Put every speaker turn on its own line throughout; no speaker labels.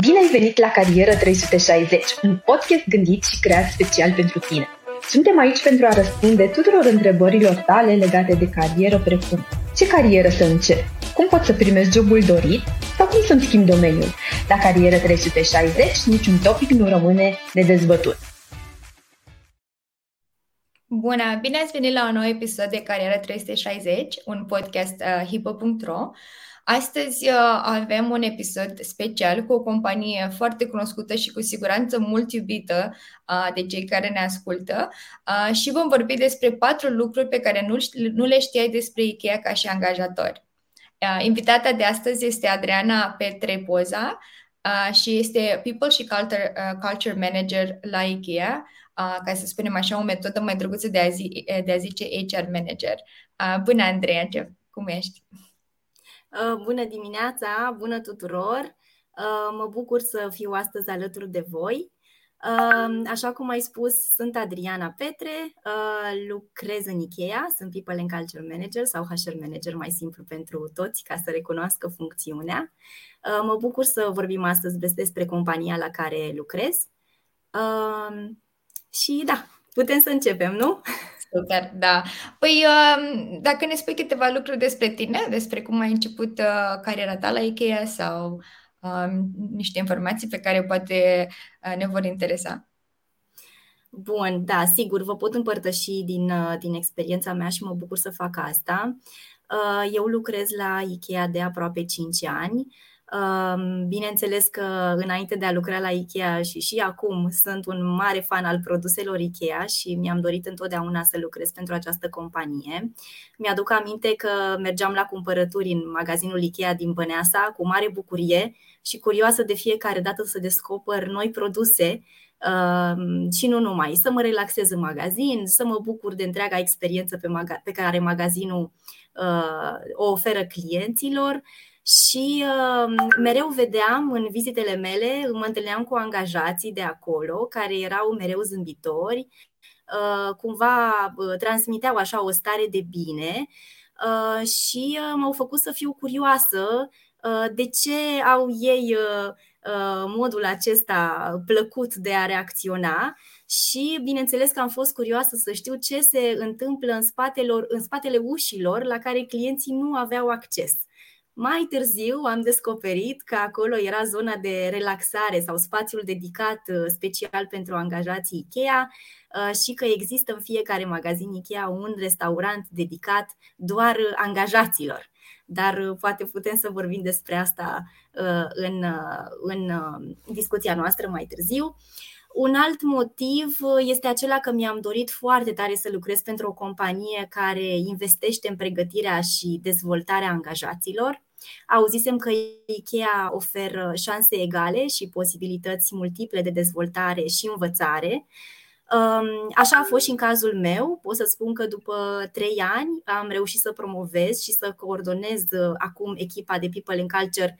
Bine ai venit la Carieră 360, un podcast gândit și creat special pentru tine. Suntem aici pentru a răspunde tuturor întrebărilor tale legate de carieră, precum ce carieră să încep, cum pot să primesc jobul dorit sau cum să-mi schimb domeniul. La Carieră 360 niciun topic nu rămâne nedezbătut.
Bună! Bine ați venit la un nou episod de Carieră 360, un podcast uh, hipo.ro. Astăzi uh, avem un episod special cu o companie foarte cunoscută și cu siguranță mult iubită uh, de cei care ne ascultă uh, și vom vorbi despre patru lucruri pe care nu, nu le știai despre IKEA ca și angajator. Invitata de astăzi este Adriana Petre Poza și este People și Culture, Culture Manager la IKEA, ca să spunem așa, o metodă mai drăguță de a, zi, de a zice HR Manager. Bună, Andreea, cum ești?
Uh, bună dimineața, bună tuturor! Uh, mă bucur să fiu astăzi alături de voi. Uh, așa cum ai spus, sunt Adriana Petre, lucrez în IKEA, sunt People and Culture Manager sau HR Manager mai simplu pentru toți ca să recunoască funcțiunea. Mă bucur să vorbim astăzi despre compania la care lucrez. Și da, putem să începem, nu?
Super, da. Păi, um, dacă ne spui câteva lucruri despre tine, despre cum ai început uh, cariera ta la IKEA sau um, niște informații pe care poate uh, ne vor interesa.
Bun, da, sigur, vă pot împărtăși din, uh, din experiența mea și mă bucur să fac asta. Eu lucrez la IKEA de aproape 5 ani. Bineînțeles că înainte de a lucra la IKEA și și acum sunt un mare fan al produselor IKEA și mi-am dorit întotdeauna să lucrez pentru această companie. Mi-aduc aminte că mergeam la cumpărături în magazinul IKEA din Băneasa cu mare bucurie și curioasă de fiecare dată să descoper noi produse și nu numai, să mă relaxez în magazin, să mă bucur de întreaga experiență pe, maga- pe care magazinul uh, o oferă clienților și uh, mereu vedeam în vizitele mele, mă întâlneam cu angajații de acolo care erau mereu zâmbitori, uh, cumva uh, transmiteau așa o stare de bine uh, și uh, m-au făcut să fiu curioasă uh, de ce au ei uh, uh, modul acesta plăcut de a reacționa și bineînțeles că am fost curioasă să știu ce se întâmplă în, spatelor, în spatele ușilor la care clienții nu aveau acces. Mai târziu am descoperit că acolo era zona de relaxare sau spațiul dedicat uh, special pentru angajații IKEA uh, și că există în fiecare magazin IKEA un restaurant dedicat doar angajaților. Dar uh, poate putem să vorbim despre asta în, în discuția noastră mai târziu. Un alt motiv este acela că mi-am dorit foarte tare să lucrez pentru o companie care investește în pregătirea și dezvoltarea angajaților. Auzisem că IKEA oferă șanse egale și posibilități multiple de dezvoltare și învățare. Um, așa a fost și în cazul meu. Pot să spun că după trei ani am reușit să promovez și să coordonez uh, acum echipa de People and Culture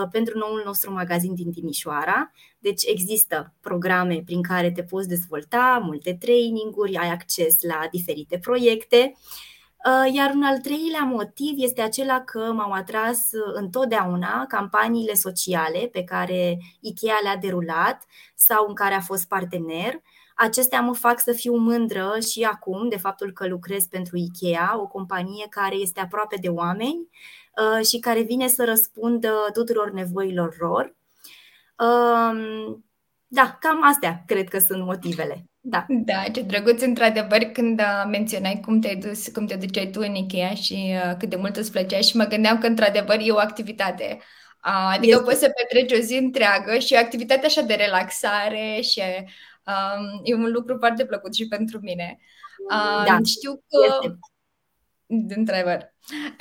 uh, pentru noul nostru magazin din Timișoara. Deci există programe prin care te poți dezvolta, multe traininguri, ai acces la diferite proiecte. Uh, iar un al treilea motiv este acela că m-au atras uh, întotdeauna campaniile sociale pe care IKEA le-a derulat sau în care a fost partener. Acestea mă fac să fiu mândră și acum de faptul că lucrez pentru IKEA, o companie care este aproape de oameni uh, și care vine să răspundă tuturor nevoilor lor. Um, da, cam astea cred că sunt motivele. Da.
Da, ce drăguț, într-adevăr, când uh, menționai cum te-ai dus, cum te duceai tu în Ikea și uh, cât de mult îți plăcea și mă gândeam că, într-adevăr, e o activitate. Uh, adică este. poți să petreci o zi întreagă și o activitate așa de relaxare și um, e un lucru foarte plăcut și pentru mine. Uh, da. Știu că... Este Întrebări.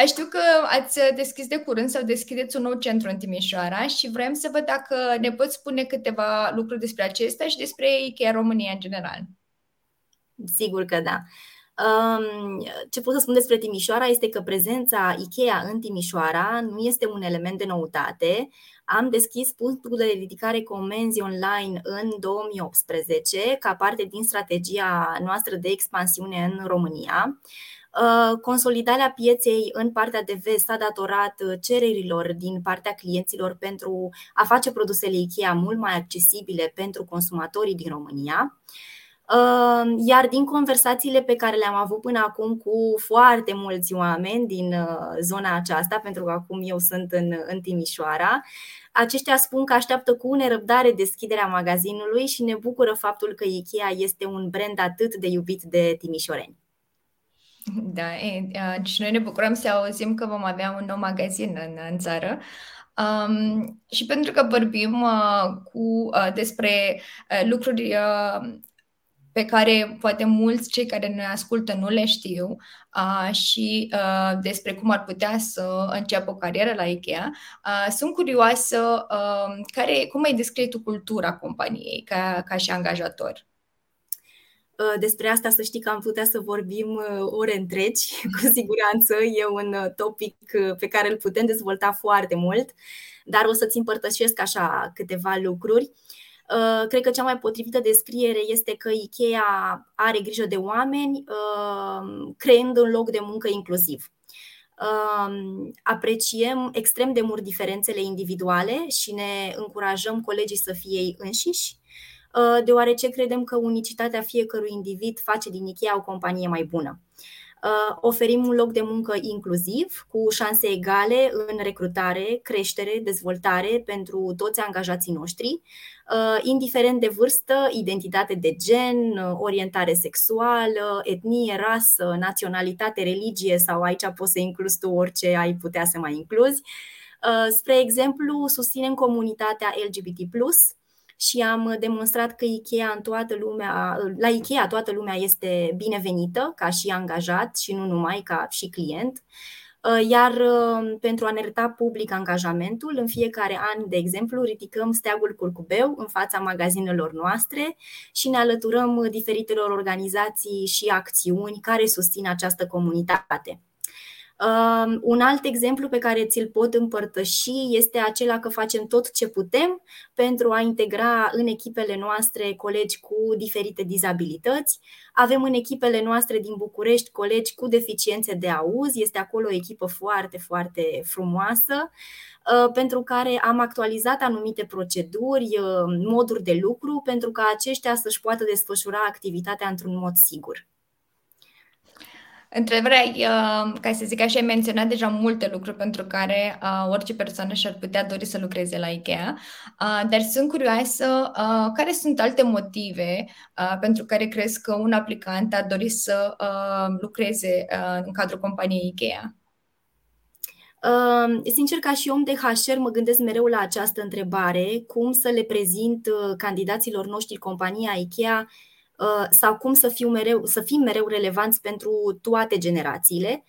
Știu că ați deschis de curând sau deschideți un nou centru în Timișoara și vrem să văd dacă ne poți spune câteva lucruri despre acesta și despre IKEA România în general.
Sigur că da. Ce pot să spun despre Timișoara este că prezența IKEA în Timișoara nu este un element de noutate. Am deschis punctul de ridicare comenzi online în 2018 ca parte din strategia noastră de expansiune în România. Consolidarea pieței în partea de vest s-a datorat cererilor din partea clienților pentru a face produsele IKEA mult mai accesibile pentru consumatorii din România. Iar din conversațiile pe care le-am avut până acum cu foarte mulți oameni din zona aceasta, pentru că acum eu sunt în, în Timișoara, aceștia spun că așteaptă cu nerăbdare deschiderea magazinului și ne bucură faptul că IKEA este un brand atât de iubit de timișoreni.
Da, e, și noi ne bucurăm să auzim că vom avea un nou magazin în, în țară. Um, și pentru că vorbim uh, cu, uh, despre uh, lucruri uh, pe care poate mulți cei care ne ascultă nu le știu uh, și uh, despre cum ar putea să înceapă o carieră la IKEA. Uh, sunt curioasă uh, care, cum ai descrie tu cultura companiei ca, ca și angajator?
Despre asta să știi că am putea să vorbim ore întregi, cu siguranță e un topic pe care îl putem dezvolta foarte mult, dar o să-ți împărtășesc așa câteva lucruri. Uh, Uh, cred că cea mai potrivită descriere este că IKEA are grijă de oameni, uh, creând un loc de muncă inclusiv. Uh, apreciem extrem de mult diferențele individuale și ne încurajăm colegii să fie ei înșiși, deoarece credem că unicitatea fiecărui individ face din IKEA o companie mai bună. Uh, oferim un loc de muncă inclusiv, cu șanse egale în recrutare, creștere, dezvoltare pentru toți angajații noștri, uh, indiferent de vârstă, identitate de gen, orientare sexuală, etnie, rasă, naționalitate, religie sau aici poți să incluzi tu orice ai putea să mai incluzi. Uh, spre exemplu, susținem comunitatea LGBT+, și am demonstrat că Ikea în toată lumea, la Ikea toată lumea este binevenită ca și angajat și nu numai ca și client. Uh, iar uh, pentru a ne arăta public angajamentul, în fiecare an, de exemplu, ridicăm steagul curcubeu în fața magazinelor noastre și ne alăturăm diferitelor organizații și acțiuni care susțin această comunitate. Un alt exemplu pe care ți-l pot împărtăși este acela că facem tot ce putem pentru a integra în echipele noastre colegi cu diferite dizabilități. Avem în echipele noastre din București colegi cu deficiențe de auz, este acolo o echipă foarte, foarte frumoasă uh, pentru care am actualizat anumite proceduri, uh, moduri de lucru, pentru ca aceștia să-și poată desfășura activitatea într-un mod sigur.
Întrebarea, uh, ca să zic așa, ai menționat deja multe lucruri pentru care uh, orice persoană și-ar putea dori să lucreze la IKEA, uh, dar sunt curioasă care sunt alte motive pentru care crezi că un aplicant ar dori să lucreze în cadrul companiei IKEA?
Sincer, ca și om de HR, mă gândesc mereu la această întrebare, cum să le prezint candidaților noștri compania IKEA Uh, sau cum să, fiu mereu, să fim mereu relevanți pentru toate generațiile.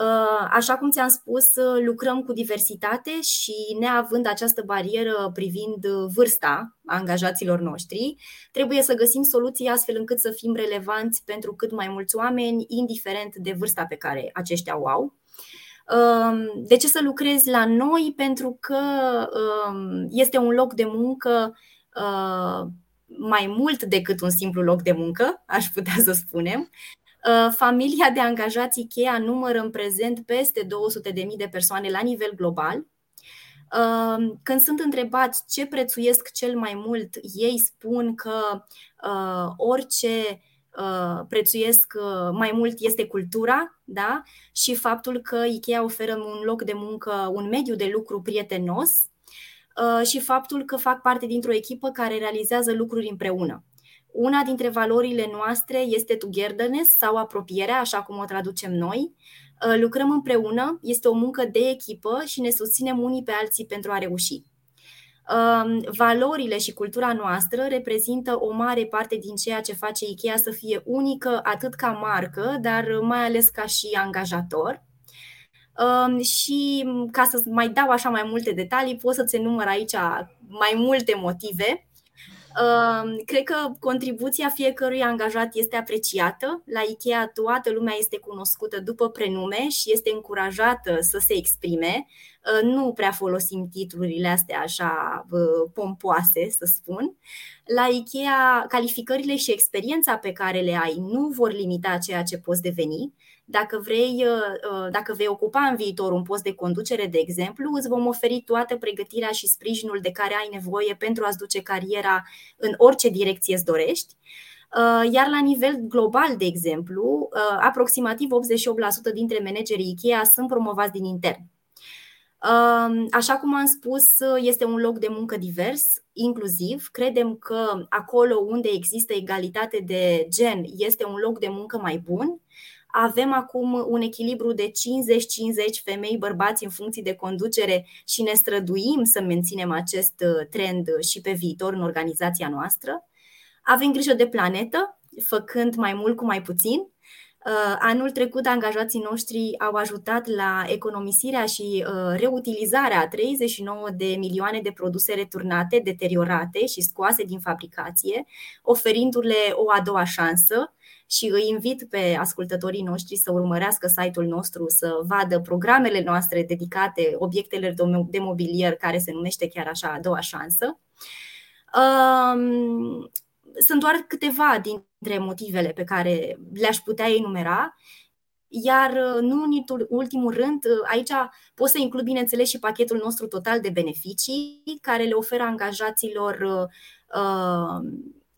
Uh, așa cum ți-am spus, uh, lucrăm cu diversitate și neavând această barieră privind vârsta angajaților noștri, trebuie să găsim soluții astfel încât să fim relevanți pentru cât mai mulți oameni, indiferent de vârsta pe care aceștia o au. De ce să lucrezi la noi? Pentru că um, este un loc de muncă mai mult decât un simplu loc de muncă, aș putea să spunem. Uh, familia de angajați IKEA numără în prezent peste 200.000 de persoane la nivel global. Uh, când sunt întrebați ce prețuiesc cel mai mult, ei spun că uh, orice prețuiesc mai mult este cultura da? și faptul că IKEA oferă un loc de muncă, un mediu de lucru prietenos Uh, și faptul că fac parte dintr-o echipă care realizează lucruri împreună. Una dintre valorile noastre este togetherness sau apropierea, așa cum o traducem noi. Uh, lucrăm împreună, este o muncă de echipă și ne susținem unii pe alții pentru a reuși. Uh, valorile și cultura noastră reprezintă o mare parte din ceea ce face IKEA să fie unică atât ca marcă, dar mai ales ca și angajator. Și ca să mai dau așa mai multe detalii, pot să-ți enumăr aici mai multe motive. Cred că contribuția fiecărui angajat este apreciată. La IKEA toată lumea este cunoscută după prenume și este încurajată să se exprime. Nu prea folosim titlurile astea așa pompoase, să spun. La IKEA, calificările și experiența pe care le ai nu vor limita ceea ce poți deveni. Dacă vrei, dacă vei ocupa în viitor un post de conducere, de exemplu, îți vom oferi toată pregătirea și sprijinul de care ai nevoie pentru a-ți duce cariera în orice direcție îți dorești. Iar la nivel global, de exemplu, aproximativ 88% dintre managerii IKEA sunt promovați din intern. Așa cum am spus, este un loc de muncă divers, inclusiv. Credem că acolo unde există egalitate de gen este un loc de muncă mai bun. Avem acum un echilibru de 50-50 femei-bărbați în funcție de conducere și ne străduim să menținem acest uh, trend și pe viitor în organizația noastră. Avem grijă de planetă, făcând mai mult cu mai puțin Uh, anul trecut, angajații noștri au ajutat la economisirea și uh, reutilizarea 39 de milioane de produse returnate, deteriorate și scoase din fabricație, oferindu-le o a doua șansă și îi invit pe ascultătorii noștri să urmărească site-ul nostru, să vadă programele noastre dedicate obiectelor de mobilier, care se numește chiar așa a doua șansă. Um, sunt doar câteva dintre motivele pe care le-aș putea enumera. Iar uh, nu în ultimul rând, uh, aici pot să includ, bineînțeles, și pachetul nostru total de beneficii care le oferă angajaților uh,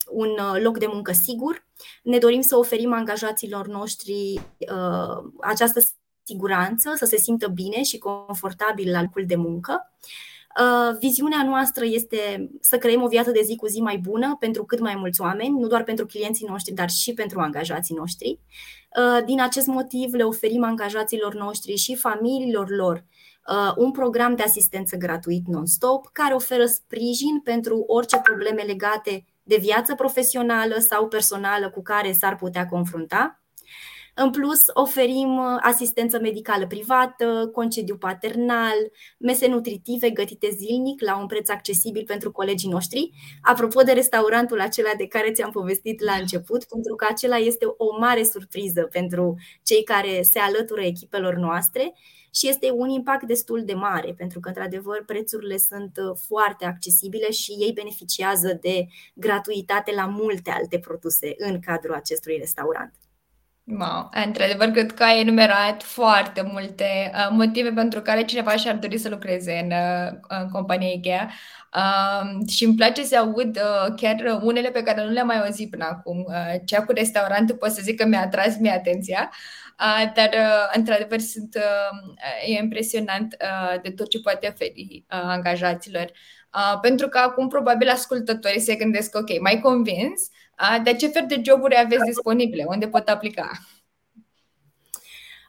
un loc de muncă sigur. Ne dorim să oferim angajaților noștri uh, această siguranță, să se simtă bine și confortabil la locul de muncă. Uh, Uh, viziunea noastră este să creăm o viață de zi cu zi mai bună pentru cât mai mulți oameni, nu doar pentru clienții noștri, dar și pentru angajații noștri. Uh, din acest motiv le oferim angajaților noștri și familiilor lor uh, un program de asistență gratuit non-stop care oferă sprijin pentru orice probleme legate de viață profesională sau personală cu care s-ar putea confrunta. În plus, oferim uh, asistență medicală privată, concediu paternal, mese nutritive gătite zilnic la un preț accesibil pentru colegii noștri. Apropo de restaurantul acela de care ți-am povestit la început, pentru că acela este o mare surpriză pentru cei care se alătură echipelor noastre și este un impact destul de mare, pentru că, într-adevăr, prețurile sunt uh, foarte accesibile și ei beneficiază de gratuitate la multe alte produse în cadrul acestui restaurant.
Wow. Într-adevăr, cred că ai enumerat foarte multe uh, motive pentru care cineva și-ar dori să lucreze în, uh, în compania IKEA. Uh, și îmi place să aud uh, chiar unele pe care nu le-am mai auzit până acum. Uh, cea cu restaurantul pot să zic că mi-a atras mie atenția, uh, dar uh, într-adevăr sunt uh, e impresionant uh, de tot ce poate oferi uh, angajaților. Uh, pentru că acum probabil ascultătorii se gândesc, ok, mai convins, uh, de ce fel de joburi aveți disponibile? Unde pot aplica?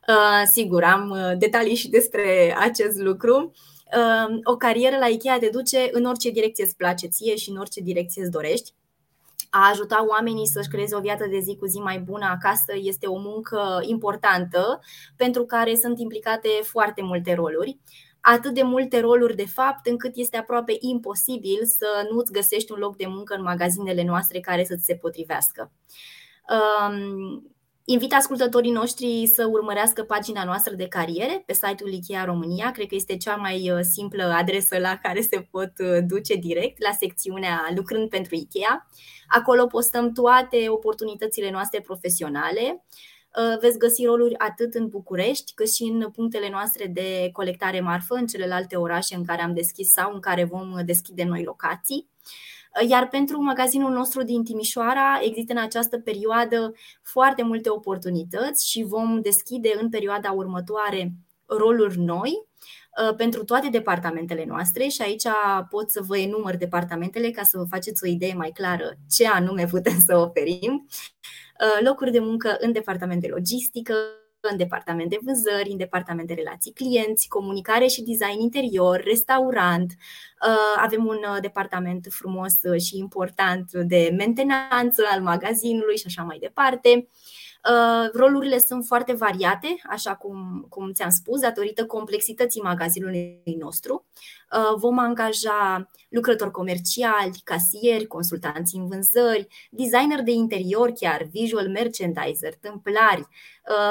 Uh, sigur, am uh, detalii și despre acest lucru. Uh, o carieră la IKEA te duce în orice direcție îți place ție și în orice direcție îți dorești. A ajuta oamenii să-și creeze o viață de zi cu zi mai bună acasă este o muncă importantă pentru care sunt implicate foarte multe roluri atât de multe roluri de fapt încât este aproape imposibil să nu-ți găsești un loc de muncă în magazinele noastre care să-ți se potrivească. Um, invit ascultătorii noștri să urmărească pagina noastră de cariere pe site-ul IKEA România. Cred că este cea mai uh, simplă adresă la care se pot uh, duce direct, la secțiunea Lucrând pentru IKEA. Acolo postăm toate oportunitățile noastre profesionale, Uh, veți găsi roluri atât în București, cât și în punctele noastre de colectare marfă, în celelalte orașe în care am deschis sau în care vom deschide noi locații. Uh, iar pentru magazinul nostru din Timișoara există în această perioadă foarte multe oportunități și vom deschide în perioada următoare roluri noi uh, pentru toate departamentele noastre și aici pot să vă enumăr departamentele ca să vă faceți o idee mai clară ce anume putem să oferim. Uh, locuri de muncă în departament de logistică, în departament de vânzări, în departament de relații clienți, comunicare și design interior, restaurant. Uh, avem un uh, departament frumos și important de mentenanță al magazinului și așa mai departe. Uh, rolurile sunt foarte variate, așa cum, cum ți-am spus, datorită complexității magazinului nostru. Uh, vom angaja lucrători comerciali, casieri, consultanți în vânzări, designer de interior chiar, visual merchandiser, tâmplari,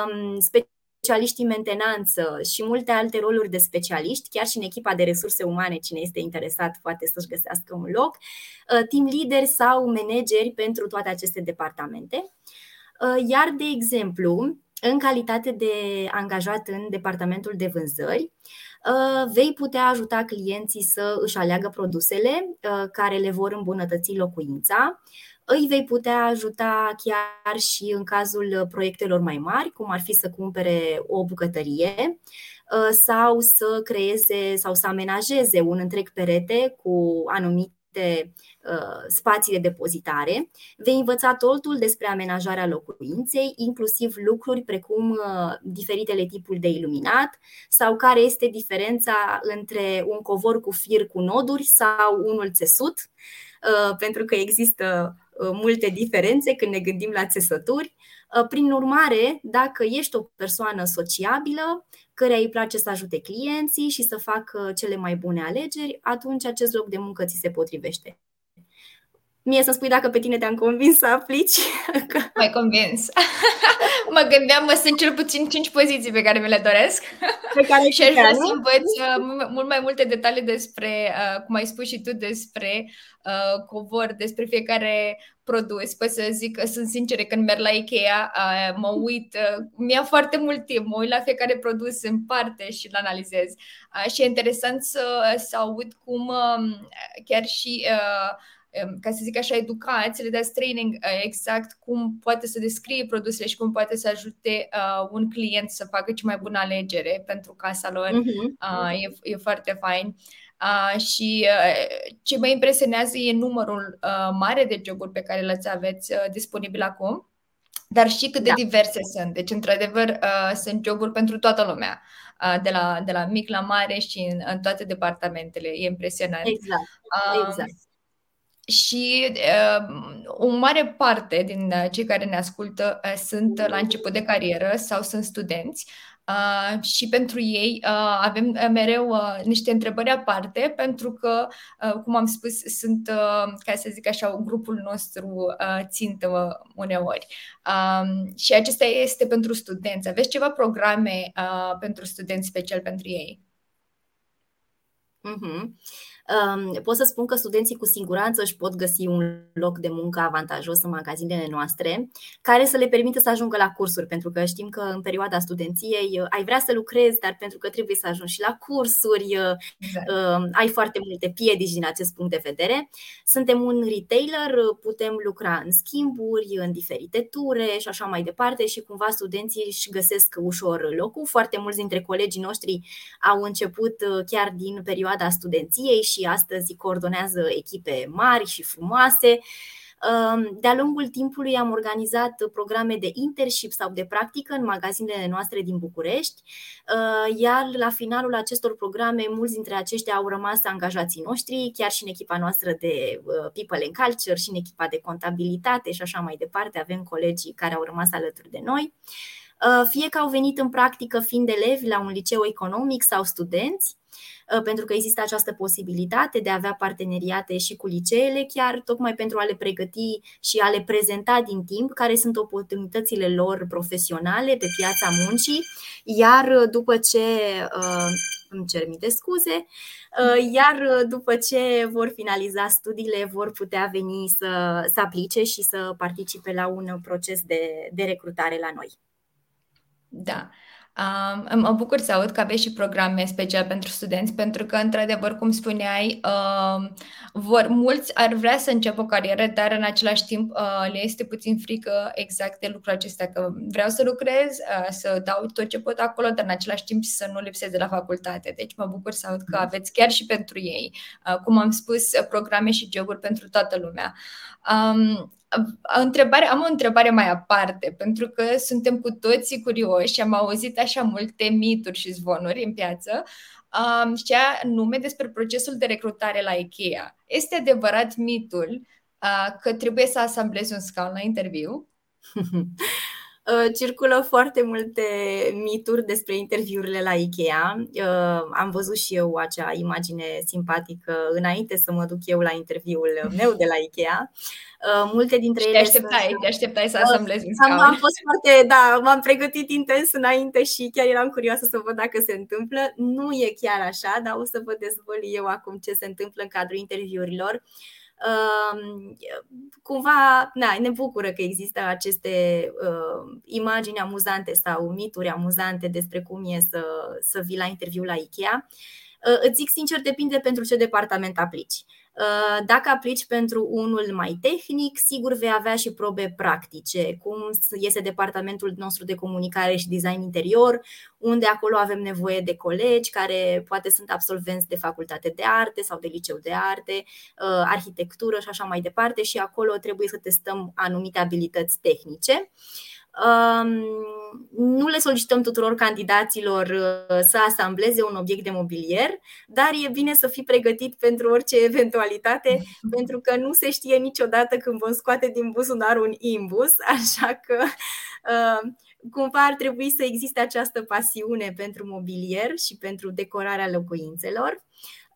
um, specialiști în mentenanță și multe alte roluri de specialiști, chiar și în echipa de resurse umane, cine este interesat poate să-și găsească un loc, uh, team leader sau manageri pentru toate aceste departamente. Uh, iar, de exemplu, în calitate de angajat în departamentul de vânzări, vei putea ajuta clienții să își aleagă produsele care le vor îmbunătăți locuința, îi vei putea ajuta chiar și în cazul proiectelor mai mari, cum ar fi să cumpere o bucătărie uh, sau să creeze sau să amenajeze un întreg perete cu anumite uh, spații de depozitare. Vei învăța totul despre amenajarea locuinței, inclusiv lucruri precum uh, diferitele tipuri de iluminat sau care este diferența între un covor cu fir cu noduri sau unul țesut, pentru că există Uh, multe diferențe când ne gândim la țesături. Uh, prin urmare, dacă ești o persoană sociabilă, care îi place să ajute clienții și să facă cele mai bune alegeri, atunci acest loc de muncă ți se potrivește. Mie să spui dacă pe tine te-am convins să aplici.
Mai convins. mă gândeam, mă sunt cel puțin cinci poziții pe care mi le doresc. Pe care și aș vrea să învăț uh, mult mai multe detalii despre, uh, cum ai spus și tu, despre uh, covor, despre fiecare produs. Păi să zic că sunt sincere, când merg la Ikea, uh, mă uit, uh, mi-a foarte mult timp, mă uit la fiecare produs în parte și îl analizez. Uh, și e interesant să, să aud cum uh, chiar și uh, ca să zic așa, educați, le dați training uh, exact cum poate să descrie produsele și cum poate să ajute uh, un client să facă cea mai bună alegere pentru casa lor. Uh-huh. Uh, e, e foarte fain. Uh, și uh, ce mă impresionează e numărul uh, mare de joburi pe care le aveți uh, disponibil acum, dar și cât de da. diverse sunt. Deci, într-adevăr, uh, sunt joburi pentru toată lumea, uh, de, la, de la mic la mare și în, în toate departamentele. E impresionant.
Exact. Uh, exact
și uh, o mare parte din uh, cei care ne ascultă uh, sunt la început de carieră sau sunt studenți uh, și pentru ei uh, avem uh, mereu uh, niște întrebări aparte pentru că, uh, cum am spus, sunt, uh, ca să zic așa, grupul nostru uh, țintă uh, uneori. Uh, și acesta este pentru studenți. Aveți ceva programe uh, pentru studenți special pentru ei?
Uh-huh. Pot să spun că studenții cu siguranță își pot găsi un loc de muncă avantajos în magazinele noastre, care să le permită să ajungă la cursuri, pentru că știm că în perioada studenției uh, ai vrea să lucrezi, dar pentru că trebuie să ajungi și la cursuri, uh, exact. ai foarte multe piedici din acest punct de vedere. Suntem un retailer, putem lucra în schimburi, în diferite ture și așa mai departe și cumva studenții își găsesc ușor locul. Foarte mulți dintre colegii noștri au început uh, chiar din perioada studenției și astăzi coordonează echipe mari și frumoase. De-a lungul timpului am organizat programe de internship sau de practică în magazinele noastre din București, uh, iar la finalul acestor programe, mulți dintre aceștia au rămas angajații noștri, chiar și în echipa noastră de uh, People and Culture și în echipa de contabilitate și așa mai departe. Avem colegii care au rămas alături de noi. Uh, fie că au venit în practică fiind elevi la un liceu economic sau studenți, Uh, pentru că există această posibilitate de a avea parteneriate și cu liceele, chiar tocmai pentru a le pregăti și a le prezenta din timp care sunt oportunitățile lor profesionale pe piața muncii, iar după ce uh, îmi cer mii de scuze, uh, iar după ce vor finaliza studiile, vor putea veni să, să aplice și să participe la un proces de, de recrutare la noi.
Da. Um, mă bucur să aud că aveți și programe speciale pentru studenți, pentru că, într-adevăr, cum spuneai, uh, vor, mulți ar vrea să înceapă o carieră, dar în același timp uh, le este puțin frică exact de lucrul acesta, că vreau să lucrez, uh, să dau tot ce pot acolo, dar în același timp să nu lipsesc de la facultate. Deci mă bucur să aud că mm. aveți chiar și pentru ei, uh, cum am spus, programe și joburi pentru toată lumea. Um, întrebare, am o întrebare mai aparte, pentru că suntem cu toții curioși și am auzit așa multe mituri și zvonuri în piață, um, și nume despre procesul de recrutare la IKEA. Este adevărat mitul uh, că trebuie să asamblezi un scaun la interviu?
Uh, circulă foarte multe mituri despre interviurile la IKEA. Uh, am văzut și eu acea imagine simpatică înainte să mă duc eu la interviul meu de la IKEA.
Uh, multe dintre ele. Te așteptai, sunt... te așteptai să asamblezi
un am, am fost foarte, da, m-am pregătit intens înainte și chiar eram curioasă să văd dacă se întâmplă. Nu e chiar așa, dar o să vă dezvăl eu acum ce se întâmplă în cadrul interviurilor. Uh, cumva, na, ne bucură că există aceste uh, imagini amuzante sau mituri amuzante despre cum e să, să vii la interviu la IKEA. Uh, îți zic sincer, depinde pentru ce departament aplici. Uh, dacă aplici pentru unul mai tehnic, sigur vei avea și probe practice, cum este departamentul nostru de comunicare și design interior, unde acolo avem nevoie de colegi care poate sunt absolvenți de facultate de arte sau de liceu de arte, uh, arhitectură și așa mai departe și acolo trebuie să testăm anumite abilități tehnice. Nu le solicităm tuturor candidaților uh, să asambleze un obiect de mobilier, dar e bine să fii pregătit pentru orice eventualitate, pentru că nu se știe niciodată când vom scoate din buzunar un imbus, așa că uh, cumva ar trebui să existe această pasiune pentru mobilier și pentru decorarea locuințelor.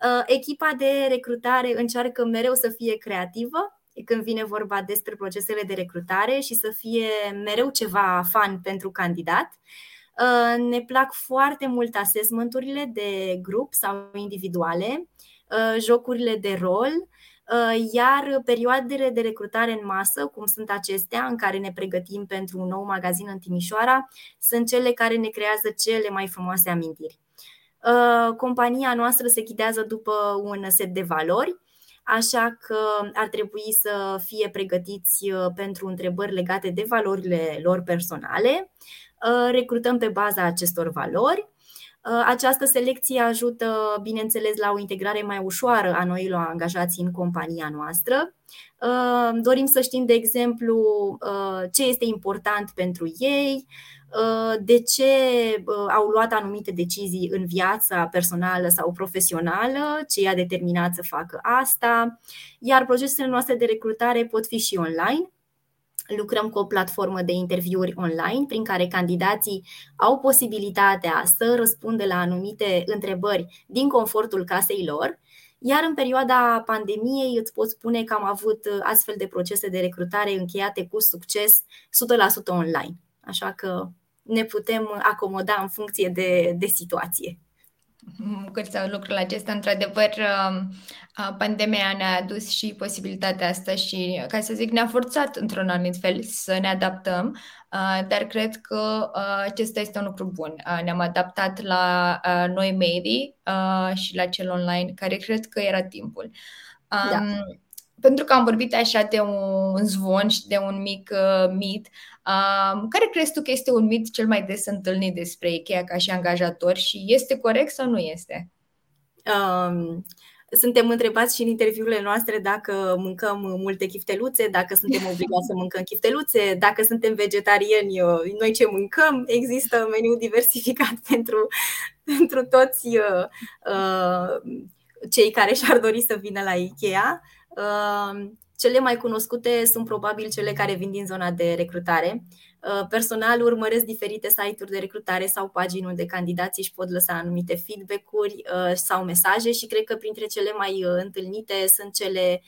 Uh, echipa de recrutare încearcă mereu să fie creativă, când vine vorba despre procesele de recrutare și să fie mereu ceva fan pentru candidat. Uh, ne plac foarte mult assessmenturile de grup sau individuale, uh, jocurile de rol, uh, iar perioadele de recrutare în masă, cum sunt acestea, în care ne pregătim pentru un nou magazin în Timișoara, sunt cele care ne creează cele mai frumoase amintiri. Compania noastră se ghidează după un set de valori așa că ar trebui să fie pregătiți uh, pentru întrebări legate de valorile lor personale. Uh, recrutăm pe baza acestor valori. Uh, această selecție ajută, bineînțeles, la o integrare mai ușoară a noilor angajați în compania noastră. Dorim să știm, de exemplu, ce este important pentru ei, Uh, de ce uh, au luat anumite decizii în viața personală sau profesională, ce i-a determinat să facă asta, iar procesele noastre de recrutare pot fi și online. Lucrăm cu o platformă de interviuri online prin care candidații au posibilitatea să răspundă la anumite întrebări din confortul casei lor, iar în perioada pandemiei îți pot spune că am avut astfel de procese de recrutare încheiate cu succes 100% online. Așa că ne putem acomoda în funcție de, de situație.
Cât sau lucrul acesta, într-adevăr, um, pandemia ne-a adus și posibilitatea asta și, ca să zic, ne-a forțat într-un anumit fel să ne adaptăm, dar cred că acesta este un lucru bun. Ne-am adaptat la noi medii și la cel online, care cred că era timpul. Da. Pentru că am vorbit așa de un zvon și de un mic uh, mit, uh, care crezi tu că este un mit cel mai des întâlnit despre Ikea ca și angajator și este corect sau nu este?
Um, suntem întrebați și în interviurile noastre dacă mâncăm multe chifteluțe, dacă suntem obligați să mâncăm chifteluțe, dacă suntem vegetariani, uh, noi ce mâncăm. Există meniu diversificat pentru, pentru toți uh, uh, cei care și-ar dori să vină la Ikea. Cele mai cunoscute sunt probabil cele care vin din zona de recrutare. Personal urmăresc diferite site-uri de recrutare sau pagini unde candidații își pot lăsa anumite feedback-uri sau mesaje și cred că printre cele mai întâlnite sunt cele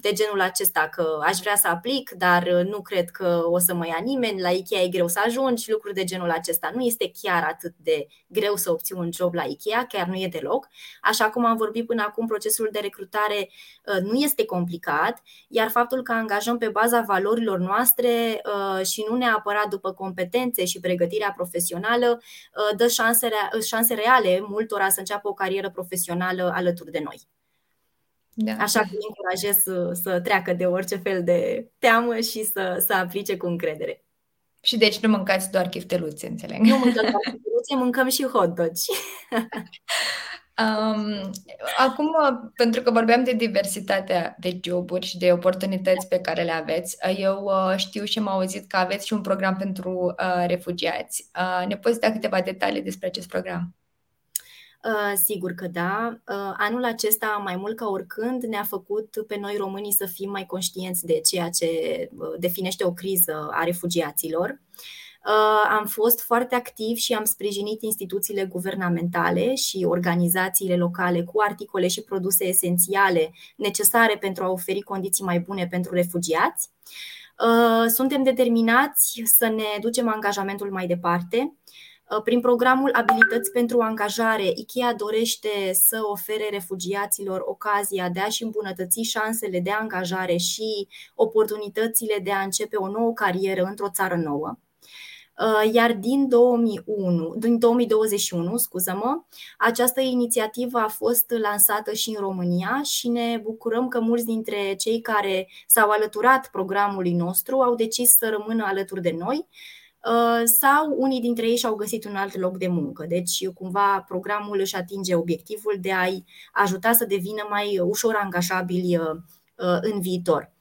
de genul acesta că aș vrea să aplic, dar uh, nu cred că o să mă ia nimeni, la Ikea e greu să ajungi, lucruri de genul acesta. Nu este chiar atât de greu să obții un job la Ikea, chiar nu e deloc. Așa cum am vorbit până acum, procesul de recrutare uh, nu este complicat, iar faptul că angajăm pe baza valorilor noastre uh, și nu neapărat după competențe și pregătirea profesională dă șanse, șanse reale multora să înceapă o carieră profesională alături de noi. Da. Așa că îi încurajez să, să treacă de orice fel de teamă și să, să aplice cu încredere.
Și deci nu mâncați doar chifteluțe, înțeleg.
Nu mâncăm doar chifteluțe, mâncăm și hot dogi.
Um, acum, pentru că vorbeam de diversitatea de joburi și de oportunități pe care le aveți, eu uh, știu și am auzit că aveți și un program pentru uh, refugiați. Uh, ne poți da câteva detalii despre acest program?
Uh, sigur că da. Uh, anul acesta, mai mult ca oricând, ne-a făcut pe noi românii să fim mai conștienți de ceea ce uh, definește o criză a refugiaților. Am fost foarte activ și am sprijinit instituțiile guvernamentale și organizațiile locale cu articole și produse esențiale necesare pentru a oferi condiții mai bune pentru refugiați. Suntem determinați să ne ducem angajamentul mai departe Uh, prin programul Abilități pentru angajare, IKEA dorește să ofere refugiaților ocazia de a-și îmbunătăți șansele de angajare și oportunitățile de a începe o nouă carieră într-o țară nouă. Uh, iar din, 2001, din 2021, scuză-mă, această inițiativă a fost lansată și în România și ne bucurăm că mulți dintre cei care s-au alăturat programului nostru au decis să rămână alături de noi Uh, sau unii dintre ei și-au găsit un alt loc de muncă. Deci, cumva, programul își atinge obiectivul de a-i ajuta să devină mai ușor angajabili uh, uh, în viitor.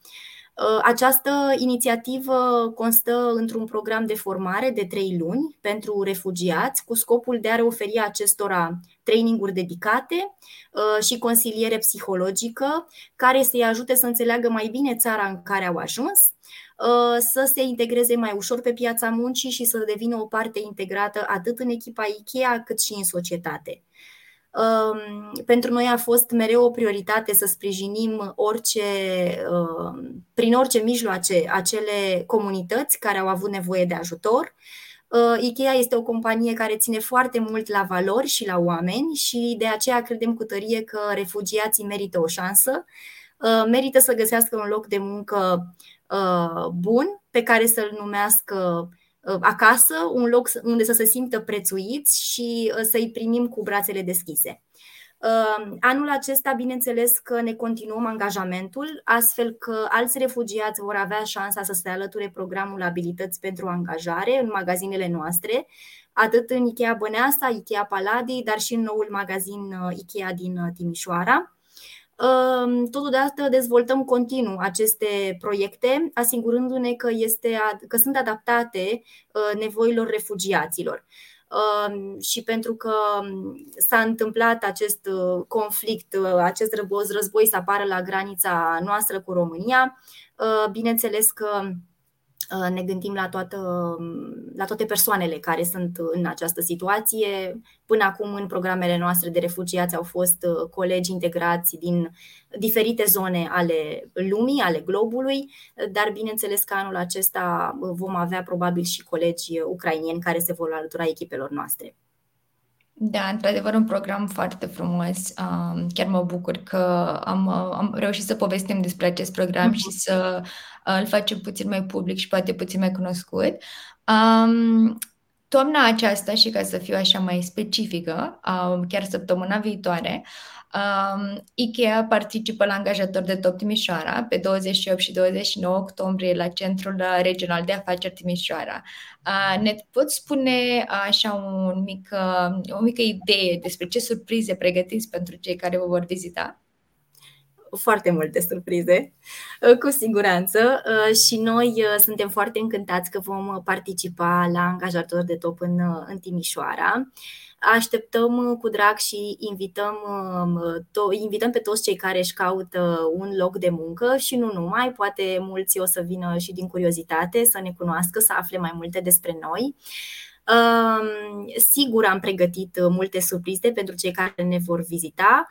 Această inițiativă constă într-un program de formare de trei luni pentru refugiați, cu scopul de a oferi acestora traininguri dedicate și consiliere psihologică, care să-i ajute să înțeleagă mai bine țara în care au ajuns, Uh, să se integreze mai ușor pe piața muncii și să devină o parte integrată atât în echipa IKEA cât și în societate. Um, pentru noi a fost mereu o prioritate să sprijinim orice, um, prin orice mijloace acele comunități care au avut nevoie de ajutor. Uh, IKEA este o companie care ține foarte mult la valori și la oameni și de aceea credem cu tărie că refugiații merită o șansă, uh, merită să găsească un loc de muncă Uh, bun pe care să-l numească uh, acasă, un loc unde să se simtă prețuiți și uh, să-i primim cu brațele deschise. Anul acesta, bineînțeles că ne continuăm angajamentul, astfel că alți refugiați vor avea șansa să se alăture programul Abilități pentru angajare în magazinele noastre, atât în Ikea Băneasa, Ikea Paladi, dar și în noul magazin Ikea din Timișoara. Totodată dezvoltăm continuu aceste proiecte, asigurându-ne că, este, că sunt adaptate ă, nevoilor refugiaților. Și pentru că s-a întâmplat acest ă, conflict, ă, acest război, război să apară la granița noastră cu România, bineînțeles că Uh, ne gândim la, toată, la toate persoanele care sunt în această situație. Până acum, în programele noastre de refugiați au fost uh, colegi integrați din diferite zone ale lumii, ale globului, dar bineînțeles că anul acesta vom avea probabil și colegi ucrainieni care se vor alătura echipelor noastre.
Da, într-adevăr, un program foarte frumos. chiar mă bucur că am, am reușit să povestim despre acest program și să îl facem puțin mai public și poate puțin mai cunoscut. Um, toamna aceasta și ca să fiu așa mai specifică, chiar săptămâna viitoare, Um, IKEA participă la angajator de top Timișoara pe 28 și 29 octombrie la Centrul Regional de Afaceri Timișoara. Uh, ne poți spune așa un mic, uh, o mică idee despre ce surprize pregătiți pentru cei care vă vor vizita?
Foarte multe surprize, uh, cu siguranță. Uh, și noi uh, suntem foarte încântați că vom participa la angajator de top în, în Timișoara. Așteptăm cu drag și invităm, um, to- invităm pe toți cei care își caută un loc de muncă și nu numai, poate mulți o să vină și din curiozitate să ne cunoască, să afle mai multe despre noi. Sigur am pregătit multe surprize pentru cei care ne vor vizita.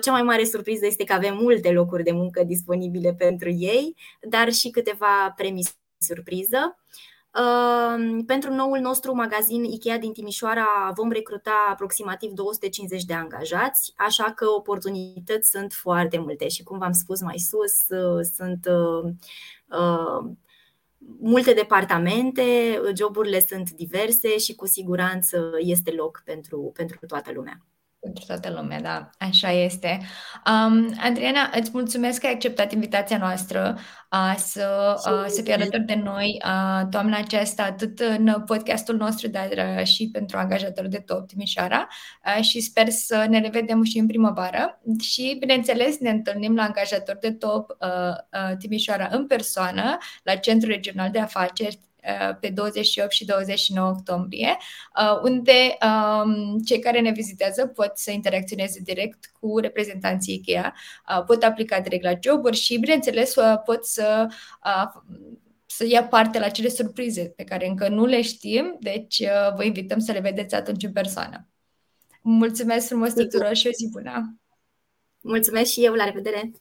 Cea mai mare surpriză este că avem multe locuri de muncă disponibile pentru ei, dar și câteva premii surpriză. Pentru noul nostru magazin IKEA din Timișoara vom recruta aproximativ 250 de angajați, așa că oportunități sunt foarte multe și, cum v-am spus mai sus, sunt multe departamente, joburile sunt diverse și cu siguranță este loc pentru, pentru toată lumea.
Pentru toată lumea, da, așa este. Um, Adriana, îți mulțumesc că ai acceptat invitația noastră uh, să, uh, să fii alături de noi uh, toamna aceasta, atât în podcastul nostru, dar uh, și pentru angajatori de top Timișoara uh, și sper să ne revedem și în primăvară și, bineînțeles, ne întâlnim la angajatori de top uh, uh, Timișoara în persoană, la Centrul Regional de Afaceri pe 28 și 29 octombrie, unde um, cei care ne vizitează pot să interacționeze direct cu reprezentanții IKEA, pot aplica direct la joburi și, bineînțeles, pot să să ia parte la cele surprize pe care încă nu le știm, deci vă invităm să le vedeți atunci în persoană. Mulțumesc frumos tuturor și o zi bună!
Mulțumesc și eu, la revedere!